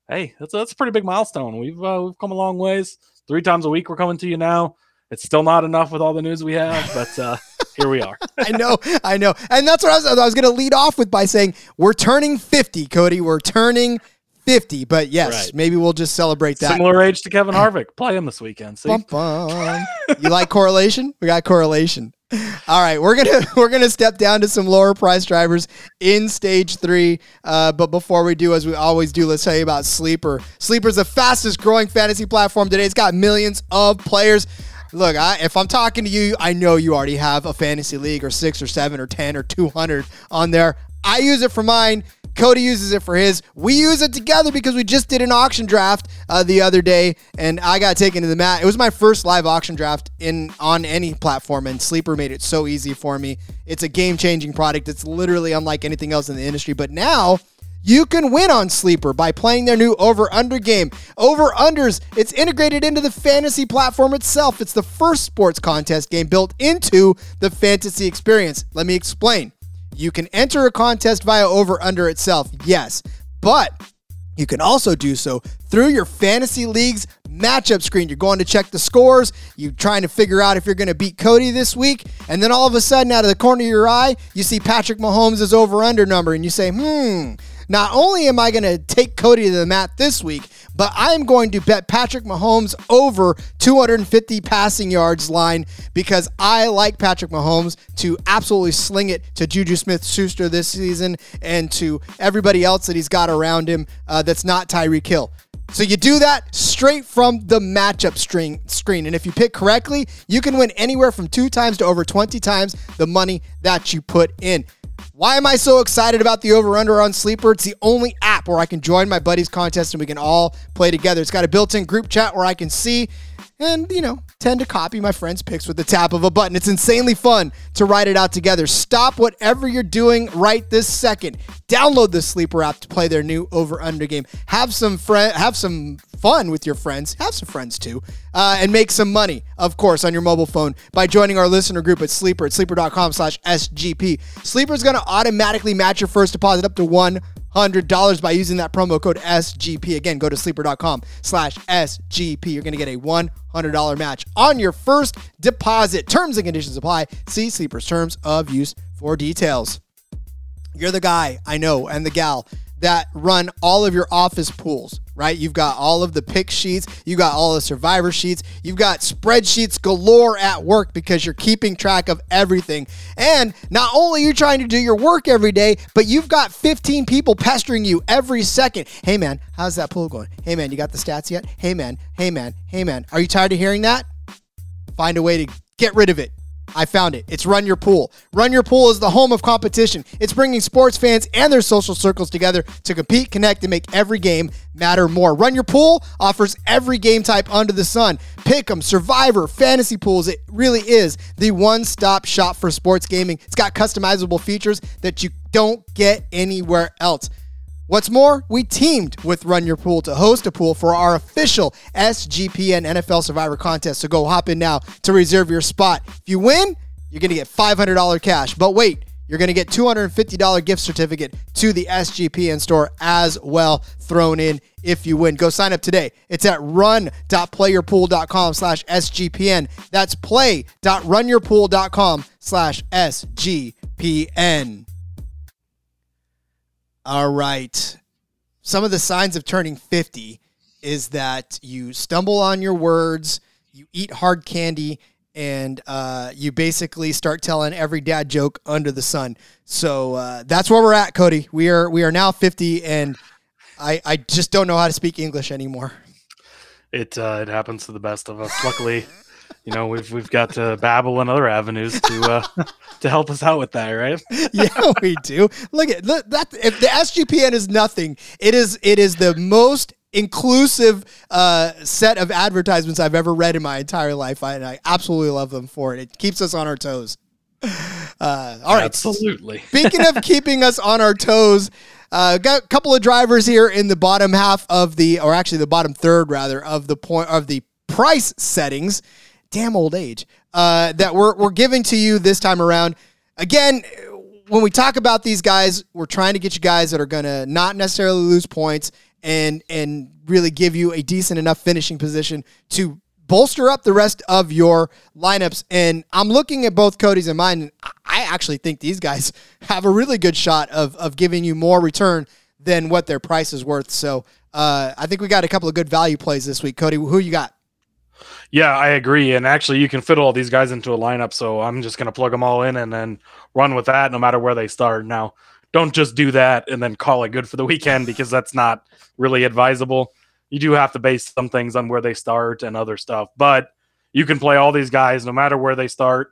hey, that's that's a pretty big milestone. We've uh, we've come a long ways. Three times a week we're coming to you now. It's still not enough with all the news we have, but uh, [LAUGHS] here we are. I know, I know, and that's what I was. I was going to lead off with by saying we're turning fifty, Cody. We're turning fifty, but yes, Right. maybe we'll just celebrate that. Similar age to Kevin Harvick. Play him this weekend. See, Bum, bum. you like correlation? We got correlation. All right, we're gonna [LAUGHS] we're gonna step down to some lower price drivers in stage three. Uh, but before we do, as we always do, let's tell you about Sleeper. Sleeper is the fastest growing fantasy platform today. It's got millions of players. Look, I, if I'm talking to you, I know you already have a fantasy league or six or seven or ten or two hundred on there. I use it for mine. Cody uses it for his. We use it together because we just did an auction draft uh, the other day, and I got taken to the mat. It was my first live auction draft in on any platform, and Sleeper made it so easy for me. It's a game changing product. It's literally unlike anything else in the industry. But now you can win on Sleeper by playing their new over under game. Over unders, it's integrated into the fantasy platform itself. It's the first sports contest game built into the fantasy experience. Let me explain. You can enter a contest via over under itself, yes, but you can also do so through your fantasy league's matchup screen. You're going to check the scores, you're trying to figure out if you're going to beat Cody this week, and then all of a sudden, out of the corner of your eye, you see Patrick Mahomes' over under number, and you say, hmm. Not only am I going to take Cody to the mat this week, but I'm going to bet Patrick Mahomes over 250 passing yards line because I like Patrick Mahomes to absolutely sling it to Juju Smith Schuster this season and to everybody else that he's got around him uh, that's not Tyreek Hill. So you do that straight from the matchup string screen. And if you pick correctly, you can win anywhere from two times to over 20 times the money that you put in. Why am I so excited about the over under on Sleeper? It's the only app where I can join my buddies' contest and we can all play together. It's got a built in group chat where I can see and, you know, tend to copy my friends' picks with the tap of a button. It's insanely fun to write it out together. Stop whatever you're doing right this second. Download the Sleeper app to play their new over under game. Have some friend have some fun with your friends. Have some friends too. Uh, and make some money, of course, on your mobile phone by joining our listener group at Sleeper at sleeper.com slash SGP. Sleeper is going to automatically match your first deposit up to $100 by using that promo code SGP. Again, go to sleeper.com slash SGP. You're going to get a $100 match on your first deposit. Terms and conditions apply. See Sleeper's terms of use for details. You're the guy I know and the gal that run all of your office pools, right? You've got all of the pick sheets, you got all the survivor sheets, you've got spreadsheets galore at work because you're keeping track of everything. And not only are you trying to do your work every day, but you've got 15 people pestering you every second. Hey man, how's that pool going? Hey man, you got the stats yet? Hey man, hey man, hey man. Are you tired of hearing that? Find a way to get rid of it. I found it. It's Run Your Pool. Run Your Pool is the home of competition. It's bringing sports fans and their social circles together to compete, connect, and make every game matter more. Run Your Pool offers every game type under the sun. Pick'em, Survivor, Fantasy Pools. It really is the one-stop shop for sports gaming. It's got customizable features that you don't get anywhere else. What's more, we teamed with Run Your Pool to host a pool for our official SGPN NFL Survivor contest. So go hop in now to reserve your spot. If you win, you're going to get $500 cash. But wait, you're going to get $250 gift certificate to the SGPN store as well thrown in if you win. Go sign up today. It's at run.playyourpool.com slash SGPN. That's play.runyourpool.com slash SGPN. All right. Some of the signs of turning 50 is that you stumble on your words, you eat hard candy, and uh, you basically start telling every dad joke under the sun. So uh, that's where we're at, Cody. We are we are now 50, and I I just don't know how to speak English anymore. It uh, it happens to the best of us. Luckily, [LAUGHS] you know we've we've got to Babbel and other avenues to uh, [LAUGHS] to help us out with that, right? [LAUGHS] yeah, we do. Look at look, that. If the SGPN is nothing, it is it is the most inclusive uh, set of advertisements I've ever read in my entire life. I, I absolutely love them for it. It keeps us on our toes. Uh, all right. Absolutely. [LAUGHS] Speaking of keeping us on our toes, uh, got a couple of drivers here in the bottom half of the, or actually the bottom third rather of the point of the price settings. Damn old age uh, that we're we're giving to you this time around. Again, when we talk about these guys, we're trying to get you guys that are going to not necessarily lose points and and really give you a decent enough finishing position to bolster up the rest of your lineups. And I'm looking at both Cody's and mine. I actually think these guys [LAUGHS] have a really good shot of of giving you more return than what their price is worth. So uh, I think we got a couple of good value plays this week. Cody, who you got? Yeah, I agree. And actually, you can fit all these guys into a lineup. So I'm just going to plug them all in and then run with that no matter where they start. Now, don't just do that and then call it good for the weekend because that's not really advisable. You do have to base some things on where they start and other stuff. But you can play all these guys no matter where they start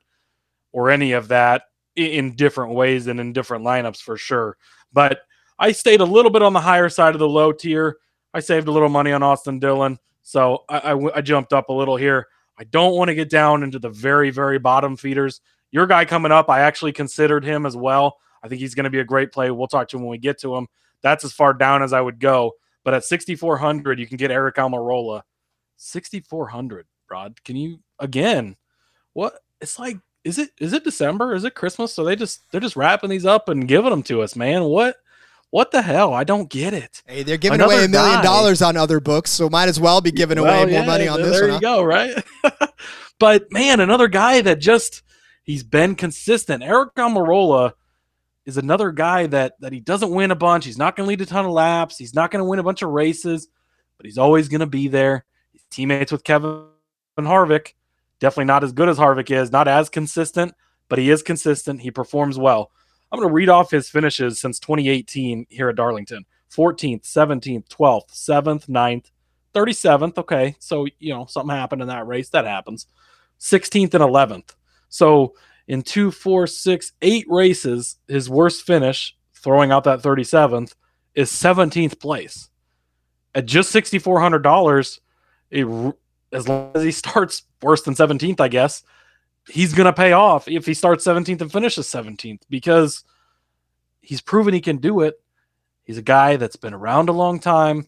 or any of that in different ways and in different lineups for sure. But I stayed a little bit on the higher side of the low tier. I saved a little money on Austin Dillon. So I, I, I jumped up a little here. I don't want to get down into the very, very bottom feeders. Your guy coming up, I actually considered him as well. I think he's going to be a great play. We'll talk to him when we get to him. That's as far down as I would go. But at 6,400, you can get Aric Almirola. 6,400, Rod. Can you, again, what? It's like, is it is it December? Is it Christmas? So they just they're just wrapping these up and giving them to us, man. What what the hell? I don't get it. Hey, they're giving Another away a million dollars on other books, so might as well be giving well, away yeah, more money on this. One. There you go, right? [LAUGHS] but man, another guy that just he's been consistent. Aric Almirola is another guy that that he doesn't win a bunch. He's not going to lead a ton of laps. He's not going to win a bunch of races. but he's always going to be there. He's teammates with Kevin Harvick. Definitely not as good as Harvick is, not as consistent, but he is consistent. He performs well. I'm going to read off his finishes since 2018 here at Darlington 14th, 17th, 12th, 7th, 9th, 37th. Okay. So, you know, something happened in that race. That happens. 16th and 11th. So, in two, four, six, eight races, his worst finish, throwing out that 37th, is 17th place. At just $6,400, as long as he [LAUGHS] starts worse than 17th, I guess, he's going to pay off if he starts 17th and finishes 17th because he's proven he can do it. He's a guy that's been around a long time.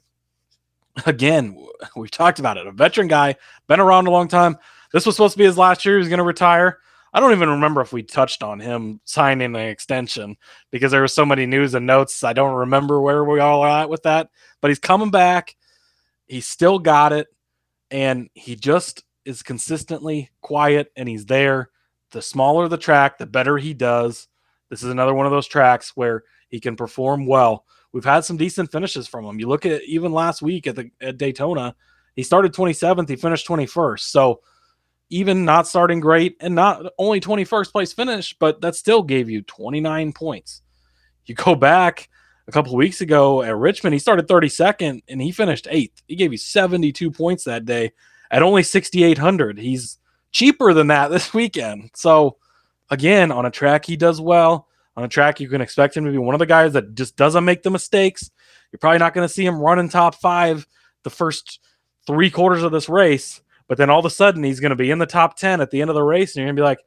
Again, [LAUGHS] we've talked about it. A veteran guy, been around a long time. This was supposed to be his last year. He's going to retire. I don't even remember if we touched on him signing an extension because there was so many news and notes. I don't remember where we all are at with that. But he's coming back. He's still got it. And he just is consistently quiet and he's there. The smaller the track, the better he does. This is another one of those tracks where he can perform well. We've had some decent finishes from him. You look at even last week at the at Daytona, he started 27th, he finished 21st. So even not starting great and not only 21st place finish, but that still gave you 29 points. You go back a couple weeks ago at Richmond, he started 32nd and he finished eighth. He gave you 72 points that day at only 6,800. He's cheaper than that [LAUGHS] this weekend. So, again, on a track he does well. On a track, you can expect him to be one of the guys that just doesn't make the mistakes. You're probably not going to see him running top five the first three quarters of this race, but then all of a sudden he's going to be in the top 10 at the end of the race, and you're going to be like,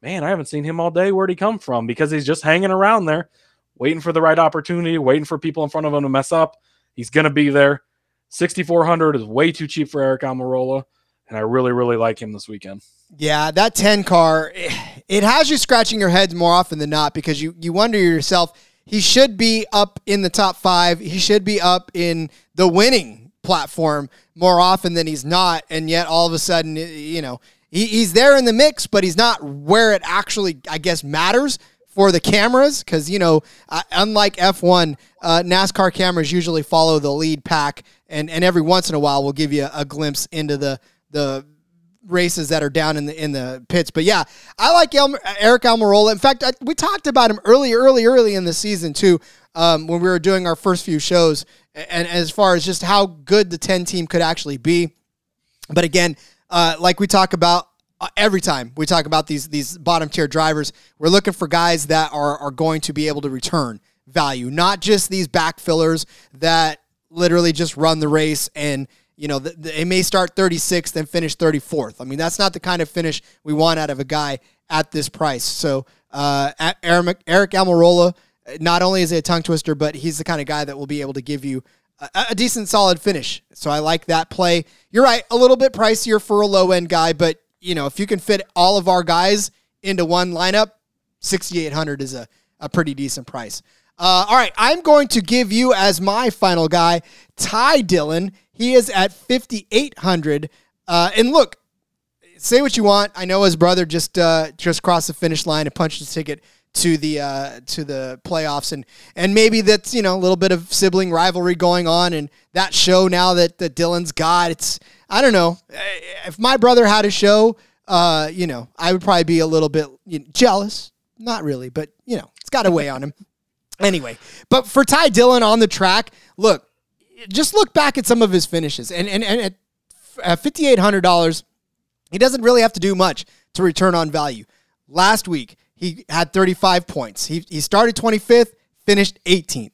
man, I haven't seen him all day. Where'd he come from? Because he's just hanging around there, waiting for the right opportunity, waiting for people in front of him to mess up. He's going to be there. 6,400 is way too cheap for Aric Almirola, and I really, really like him this weekend. Yeah, that 10 car, [SIGHS] it has you scratching your heads more often than not because you, you wonder yourself, he should be up in the top five. He should be up in the winning platform more often than he's not. And yet all of a sudden, you know, he, he's there in the mix, but he's not where it actually, I guess, matters for the cameras because you know uh, unlike f1 uh, nascar cameras usually follow the lead pack and, and every once in a while we'll give you a, glimpse into the the races that are down in the in the pits. But yeah, I like Aric Almirola. In fact, I, we talked about him early, early, early in the season too, um, when we were doing our first few shows, and as far as just how good the ten team could actually be. But again, uh, like we talk about uh, every time we talk about these these bottom tier drivers, we're looking for guys that are are going to be able to return value, not just these backfillers that literally just run the race and you know, they may start 36th and finish 34th. I mean, that's not the kind of finish we want out of a guy at this price. So, uh, Aric Almirola, not only is he a tongue twister, but he's the kind of guy that will be able to give you a, a decent, solid finish. So I like that play. You're right, a little bit pricier for a low end guy, but you know, if you can fit all of our guys into one lineup, 6,800 is a, a pretty decent price. Uh, all right, I'm going to give you as my final guy, Ty Dillon. He is at 5,800. Uh, and look, say what you want. I know his brother just uh, just crossed the finish line and punched his ticket to the uh, to the playoffs, and and maybe that's you know a little bit of sibling rivalry going on, and that show now that that Dillon's got. It's I don't know if my brother had a show, uh, you know, I would probably be a little bit jealous. Not really, but you know, it's got a way on him. Anyway, but for Ty Dillon on the track, look, just look back at some of his finishes, and and, and at fifty eight hundred dollars, he doesn't really have to do much to return on value. Last week he had thirty five points. He he started twenty fifth, finished eighteenth.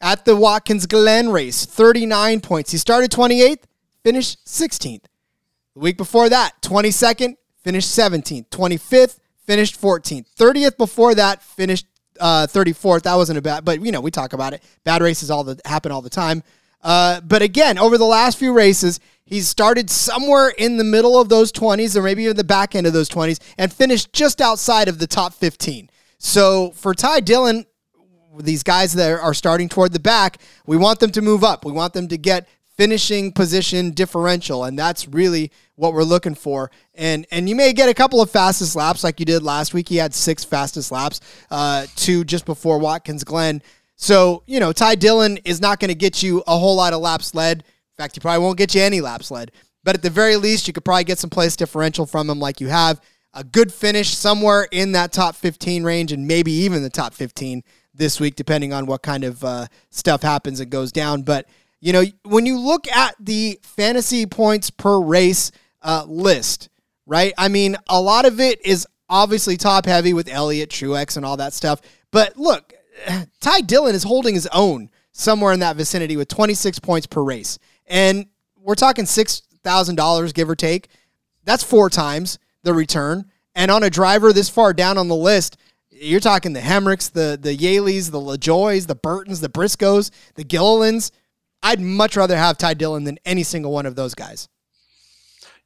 At the Watkins Glen race, thirty nine points. He started twenty eighth, finished sixteenth. The week before that, twenty second, finished seventeenth. Twenty fifth, finished fourteenth. Thirtieth before that, finished uh, 34th. That wasn't a bad, but you know, we talk about it. Bad races all the happen all the time. Uh, but again, over the last few races, he's started somewhere in the middle of those 20s or maybe even the back end of those 20s and finished just outside of the top 15. So for Ty Dillon, these guys that are starting toward the back, we want them to move up. We want them to get finishing position differential and that's really what we're looking for and and you may get a couple of fastest laps like you did last week he had six fastest laps uh two just before watkins glen so, you know, Ty Dillon is not going to get you a whole lot of laps led In fact, he probably won't get you any laps led. But at the very least, you could probably get some place differential from him like you have. A good finish somewhere in that top 15 range and maybe even the top 15 this week, depending on what kind of uh, stuff happens and goes down. But, you know, when you look at the fantasy points per race uh, list, right? I mean, a lot of it is obviously top heavy with Elliott, Truex, and all that stuff. But look, [SIGHS] Ty Dillon is holding his own somewhere in that vicinity with 26 points per race. And we're talking $6,000, give or take. That's four times the return. And on a driver this far down on the list, you're talking the Hemricks, the the Yeleys, the LaJoies, the Burtons, the Briscoes, the Gillilands. I'd much rather have Ty Dillon than any single one of those guys.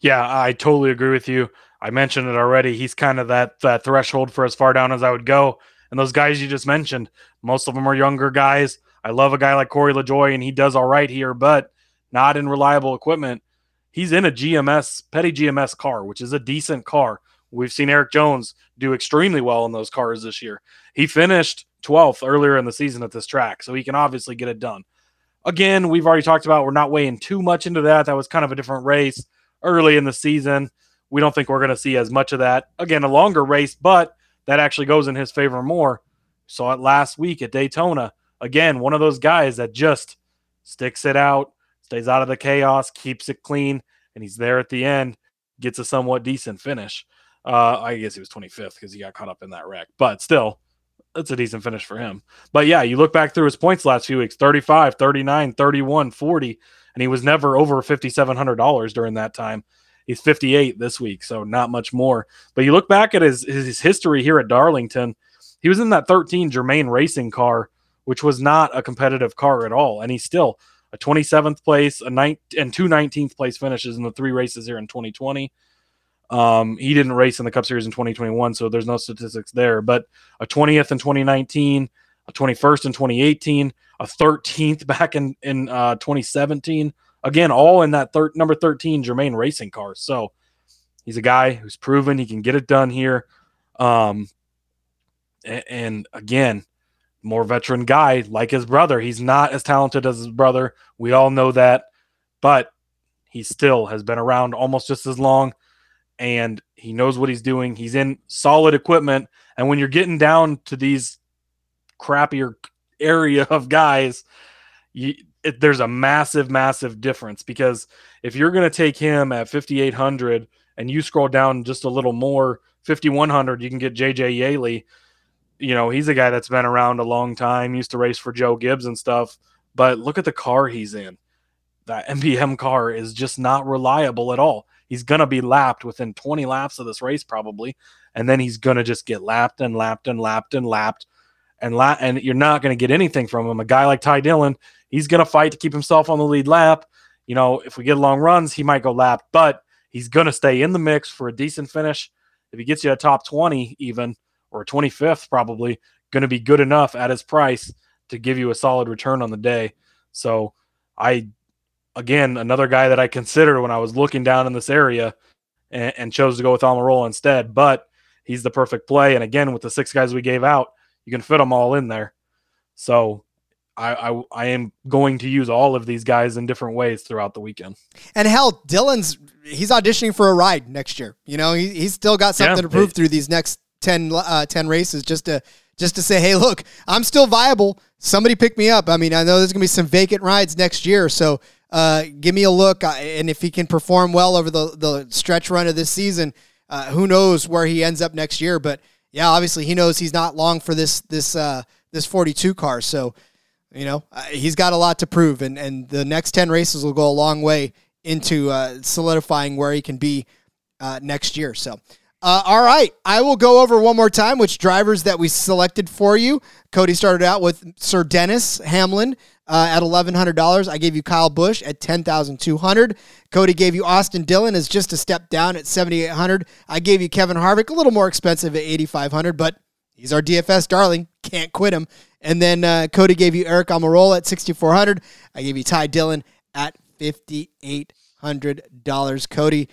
Yeah, I totally agree with you. I mentioned it already. He's kind of that that threshold for as far down as I would go. And those guys you just mentioned, most of them are younger guys. I love a guy like Corey LaJoie, and he does all right here, but not in reliable equipment. He's in a GMS, petty GMS car, which is a decent car. We've seen Erik Jones do extremely well in those cars this year. He finished 12th earlier in the season at this track, so he can obviously get it done. Again, we've already talked about we're not weighing too much into that. That was kind of a different race early in the season. We don't think we're going to see as much of that. Again, a longer race, but that actually goes in his favor more. Saw it last week at Daytona. Again, one of those guys that just sticks it out, stays out of the chaos, keeps it clean, and he's there at the end, gets a somewhat decent finish. Uh, I guess he was 25th because he got caught up in that wreck, but still, that's a decent finish for him. But yeah, you look back through his points last few weeks 35, 39, 31, 40, and he was never over $5,700 during that time. He's 58 this week, so not much more. But you look back at his, his history here at Darlington, he was in that 13 Germain racing car, which was not a competitive car at all. And he's still a 27th place, a ninth, and two 19th place finishes in the three races here in 2020. Um, he didn't race in the Cup Series in 2021, so there's no statistics there. But a 20th in 2019, a 21st in 2018, a 13th [LAUGHS] back in in uh, 2017. Again, all in that third number 13 Germain racing car. So he's a guy who's proven he can get it done here. Um, and, and again, more veteran guy like his brother. He's not as talented as his brother. We all know that, but he still has been around almost just as long and he knows what he's doing. He's in solid equipment. And when you're getting down to these crappier area of guys, you, it, there's a massive, massive difference because if you're going to take him at 5,800 and you scroll down just a little more, 5,100, you can get JJ Yeley. You know, he's a guy that's been around a long time, used to race for Joe Gibbs and stuff. But look at the car he's in. That [LAUGHS] MBM car is just not reliable at all. He's going to be lapped within 20 laps of this race, probably. And then he's going to just get lapped and lapped and lapped and lapped. And, la- and you're not going to get anything from him. A guy like Ty Dillon, he's going to fight to keep himself on the lead lap. You know, if we get long runs, he might go lap, but he's going to stay in the mix for a decent finish. If he gets you a top 20, even or 25th, probably going to be good enough at his price to give you a solid return on the day. So I again, another guy that I considered when I was looking down in this area and, and chose to go with Almirola instead. But he's the perfect play. And again, with the six guys we gave out, you can fit them all in there. So I, I, I am going to use all of these guys in different ways throughout the weekend. And hell, Dillon's he's auditioning for a ride next year. You know, he, he's still got something yeah, to prove it, through these next 10, uh, 10 races just to just to say, hey, look, I'm still viable. Somebody pick me up. I mean, I know there's gonna be some vacant rides next year, so uh, give me a look. Uh, and if he can perform well over the, the stretch run of this season, uh, who knows where he ends up next year. But yeah, obviously he knows he's not long for this this uh, this 42 car. So you know uh, he's got a lot to prove, and and the next 10 races will go a long way into solidifying where he can be next year. So. Uh, all right, I will go over one more time which drivers that we selected for you. Cody started out with Sir Dennis Hamlin uh, at eleven hundred dollars. I gave you Kyle Busch at ten thousand two hundred. Cody gave you Austin Dillon as just a step down at seventy eight hundred. I gave you Kevin Harvick a little more expensive at eighty five hundred, but he's our DFS darling. Can't quit him. And then uh, Cody gave you Aric Almirola at sixty four hundred. I gave you Ty Dillon at fifty eight hundred dollars. Cody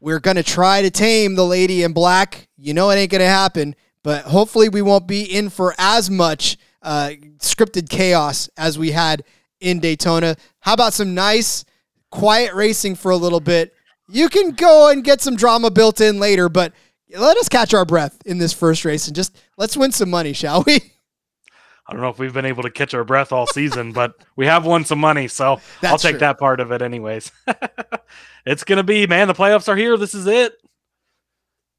we're going to try to tame the lady in black. You know it ain't going to happen, but hopefully we won't be in for as much uh, scripted chaos as we had in Daytona. How about some nice quiet racing for a little bit. You can go and get some drama built in later, but let us catch our breath in this first race and just let's win some money, shall we? [LAUGHS] I don't know if we've been able to catch our breath all season, but we have won some money, so [LAUGHS] That's I'll take true. that part of it anyways. [LAUGHS] it's gonna be, man, the playoffs are here. This is it.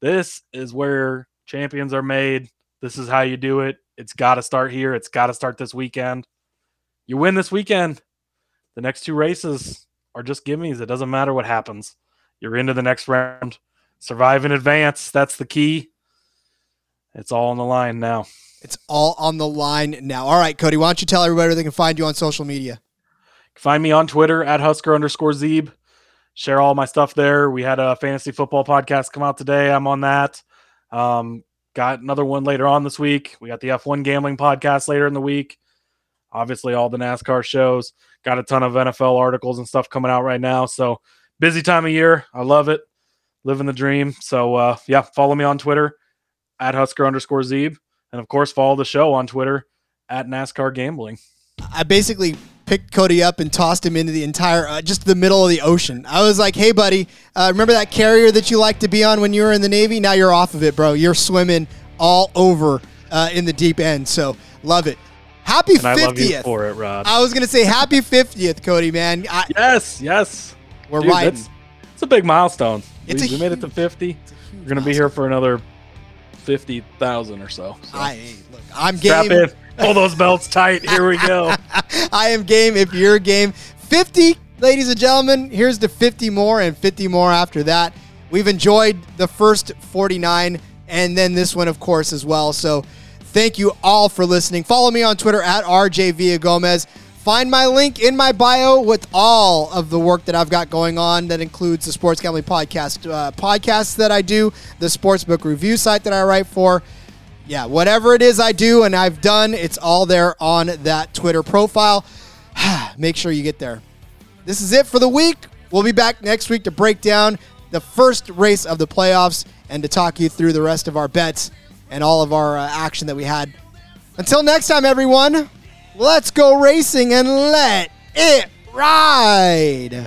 This is where champions are made. This is how you do it. It's gotta start here. It's gotta start this weekend. You win this weekend. The next two races are just gimmies. It doesn't matter what happens. You're into the next round. Survive in advance. That's the key. It's all on the line now. It's all on the line now. All right, Cody, why don't you tell everybody where they can find you on social media? Find me on Twitter at Husker underscore Zeeb. Share all my stuff there. We had a fantasy football podcast come out today. I'm on that. Um, got another one later on this week. We got the F1 gambling podcast later in the week. Obviously, all the NASCAR shows. Got a ton of NFL articles and stuff coming out right now. So busy time of year. I love it. Living the dream. So uh, yeah, follow me on Twitter at Husker underscore Zeeb. And of course, follow the show on Twitter at NASCAR Gambling. I basically picked Cody up and tossed him into the entire, uh, just the middle of the ocean. I was like, hey, buddy, uh, remember that carrier that you liked to be on when you were in the Navy? Now you're off of it, bro. You're swimming all over uh, in the deep end. So love it. Happy and 50th. for it, Rod. I was going to say happy 50th, Cody, man. I, yes, yes. We're Dude, riding. It's a big milestone. We, a, we made it to 50. We're going to be here for another fifty thousand or so. so. I look, I'm Strap game. In. Pull those belts tight. Here we go. [LAUGHS] I am game. If you're game, fifty, ladies and gentlemen. Here's the fifty more and fifty more after that. We've enjoyed the first forty nine, and then this one, of course, as well. So. Thank you all for listening. Follow me on Twitter at RJ Villagomez. Find my link in my bio with all of the work that I've got going on. That includes the Sports Gambling Podcast uh, podcasts that I do, the Sportsbook review site that I write for. Yeah, whatever it is I do and I've done, it's all there on that Twitter profile. [SIGHS] Make sure you get there. This is it for the week. We'll be back next week to break down the first race of the playoffs and to talk you through the rest of our bets and all of our uh, action that we had. Until next time, everyone. Let's go racing and let it ride.